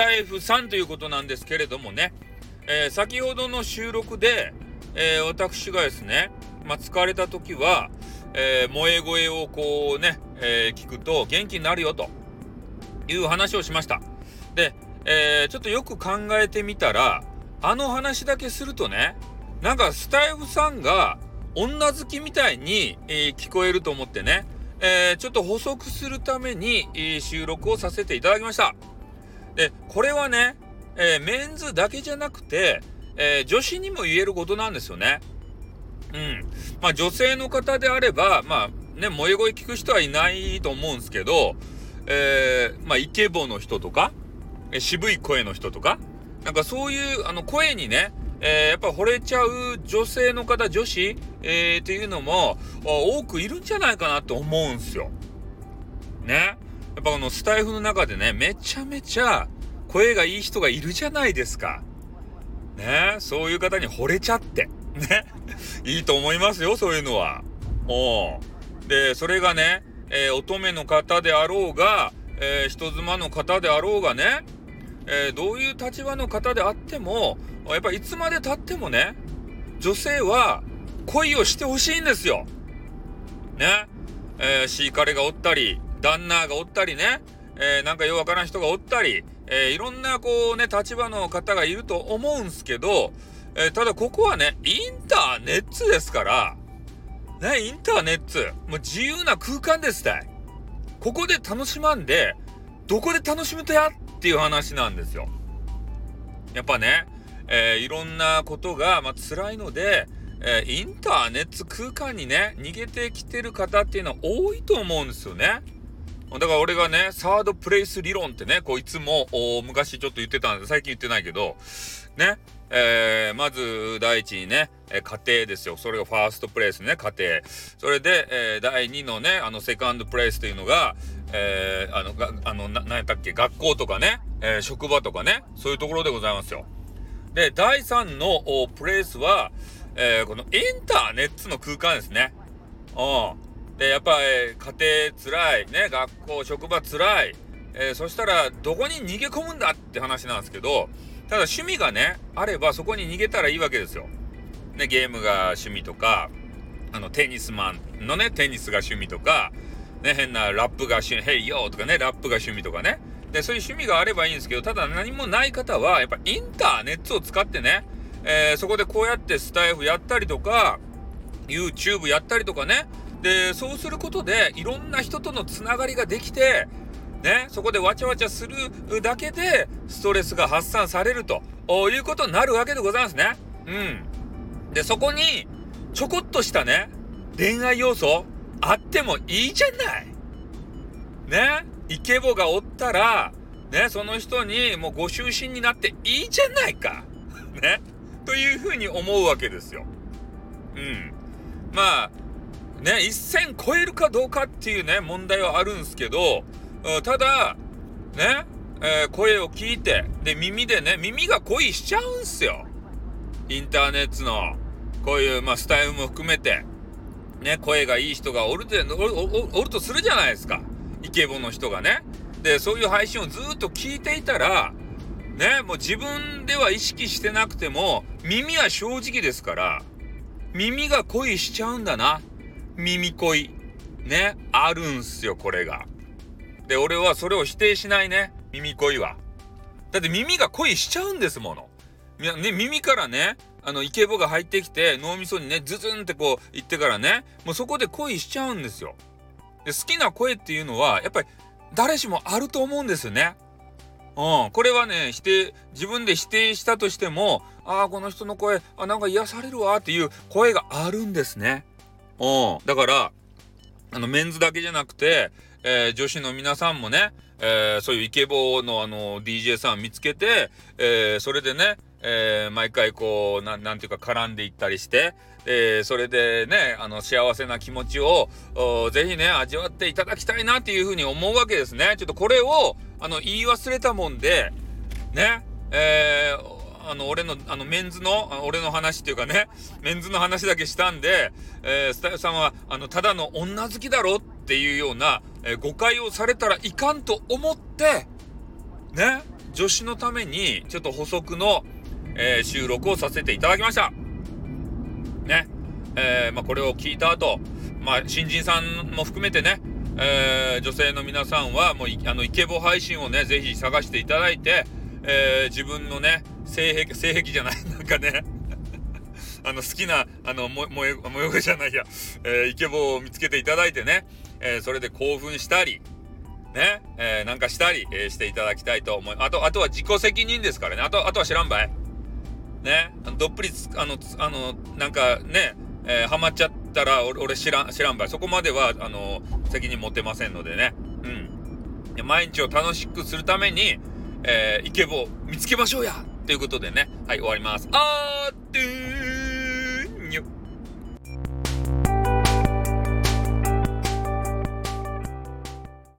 タイフさんということなんですけれどもね、えー、先ほどの収録で、えー、私がですね、まあ、疲れた時は、えー、萌え声をこうね、え聞くと元気になるよという話をしました。で、えちょっとよく考えてみたら、あの話だけするとね、なんかスタイフさんが女好きみたいに、え聞こえると思ってね、えちょっと補足するために、え収録をさせていただきました。で、これはね、えー、メンズだけじゃなくて、えー、女子にも言えることなんですよね。うん。まあ女性の方であれば、まあね、萌え声聞く人はいないと思うんですけど、えー、まあイケボの人とか、え渋い声の人とか、なんかそういうあの声にね、えー、やっぱ惚れちゃう女性の方、女子、えー、っていうのも多くいるんじゃないかなと思うんすよ。ね。やっぱこのスタイフの中でね、めちゃめちゃ声がいい人がいるじゃないですか。ねそういう方に惚れちゃって。ね いいと思いますよ、そういうのは。おで、それがね、えー、乙女の方であろうが、えー、人妻の方であろうがね、えー、どういう立場の方であっても、やっぱいつまで経ってもね、女性は恋をしてほしいんですよ。ね。えー、シーカレがおったり、旦那がおったりね、えー、なんかようわからん人がおったり、えー、いろんなこうね、立場の方がいると思うんすけど、えー、ただここはね、インターネットですから、ね、インターネット、もう自由な空間ですたい。ここで楽しまんで、どこで楽しむとやっていう話なんですよ。やっぱね、えー、いろんなことが、まあ、辛いので、えー、インターネット空間にね、逃げてきてる方っていうのは多いと思うんですよね。だから俺がね、サードプレイス理論ってね、こういつも昔ちょっと言ってたんで、最近言ってないけど、ね、えー、まず第一にね、え家庭ですよ。それがファーストプレイスね、家庭。それで、えー、第2のね、あの、セカンドプレイスというのが、えー、あの、があの、な、なんやったっけ、学校とかね、えー、職場とかね、そういうところでございますよ。で、第3のプレイスは、えー、このインターネットの空間ですね。うん。で、やっぱ、えー、家庭つらい、ね、学校、職場つらい、えー、そしたら、どこに逃げ込むんだって話なんですけど、ただ趣味がね、あればそこに逃げたらいいわけですよ。ね、ゲームが趣味とか、あの、テニスマンのね、テニスが趣味とか、ね、変なラップが趣味、ヘイヨーとかね、ラップが趣味とかね。で、そういう趣味があればいいんですけど、ただ何もない方は、やっぱインターネットを使ってね、えー、そこでこうやってスタイフやったりとか、YouTube やったりとかね、で、そうすることで、いろんな人とのつながりができて、ね、そこでわちゃわちゃするだけで、ストレスが発散されるということになるわけでございますね。うん。で、そこに、ちょこっとしたね、恋愛要素、あってもいいじゃない。ね、イケボがおったら、ね、その人にもうご就寝になっていいじゃないか。ね。というふうに思うわけですよ。うん。まあ、ね、一線超えるかどうかっていうね、問題はあるんですけど、ただ、ね、えー、声を聞いて、で、耳でね、耳が恋しちゃうんすよ。インターネットの、こういう、まあ、スタイルも含めて、ね、声がいい人がおるでおおるとするじゃないですか。イケボの人がね。で、そういう配信をずっと聞いていたら、ね、もう自分では意識してなくても、耳は正直ですから、耳が恋しちゃうんだな。耳恋。ね、あるんすよ、これが。で、俺はそれを否定しないね、耳恋は。だって耳が恋しちゃうんですもの。ね、耳からね、あの、イケボが入ってきて、脳みそにね、ズズンってこう、言ってからね、もうそこで恋しちゃうんですよ。で、好きな声っていうのは、やっぱり、誰しもあると思うんですよね。うん。これはね、否定、自分で否定したとしても、ああ、この人の声、あ、なんか癒されるわっていう声があるんですね。うん。だから、あの、メンズだけじゃなくて、えー、女子の皆さんもね、えー、そういうイケボのあの、DJ さん見つけて、えー、それでね、えー、毎回こう、ななんていうか絡んでいったりして、えー、それでね、あの、幸せな気持ちを、ぜひね、味わっていただきたいなっていうふうに思うわけですね。ちょっとこれを、あの、言い忘れたもんで、ね、えー、あの、俺の、あの、メンズの、俺の話っていうかね、メンズの話だけしたんで、えー、スタイルさんは、あの、ただの女好きだろっていうような、えー、誤解をされたらいかんと思って、ね、女子のために、ちょっと補足の、えー、収録をさせていただきました。ね。え、まあ、これを聞いた後、まあ、新人さんも含めてね、えー、女性の皆さんは、もう、あの、イケボ配信をね、ぜひ探していただいて、えー、自分のね、性癖、性癖じゃない、なんかね、あの、好きな、あの、も、もよ、もよじゃないや、えー、イケボを見つけていただいてね、えー、それで興奮したり、ね、えー、なんかしたり、えー、していただきたいと思い、あと、あとは自己責任ですからね。あと、あとは知らんばい。ね、どっぷりあの、あの、なんかね、えー、ハマっちゃったら、俺、俺知らん、知らんばい。そこまでは、あの、責任持てませんのでね。うん。毎日を楽しくするために、えー、イケボ見つけましょうやということでね、はい、終わります。あーってー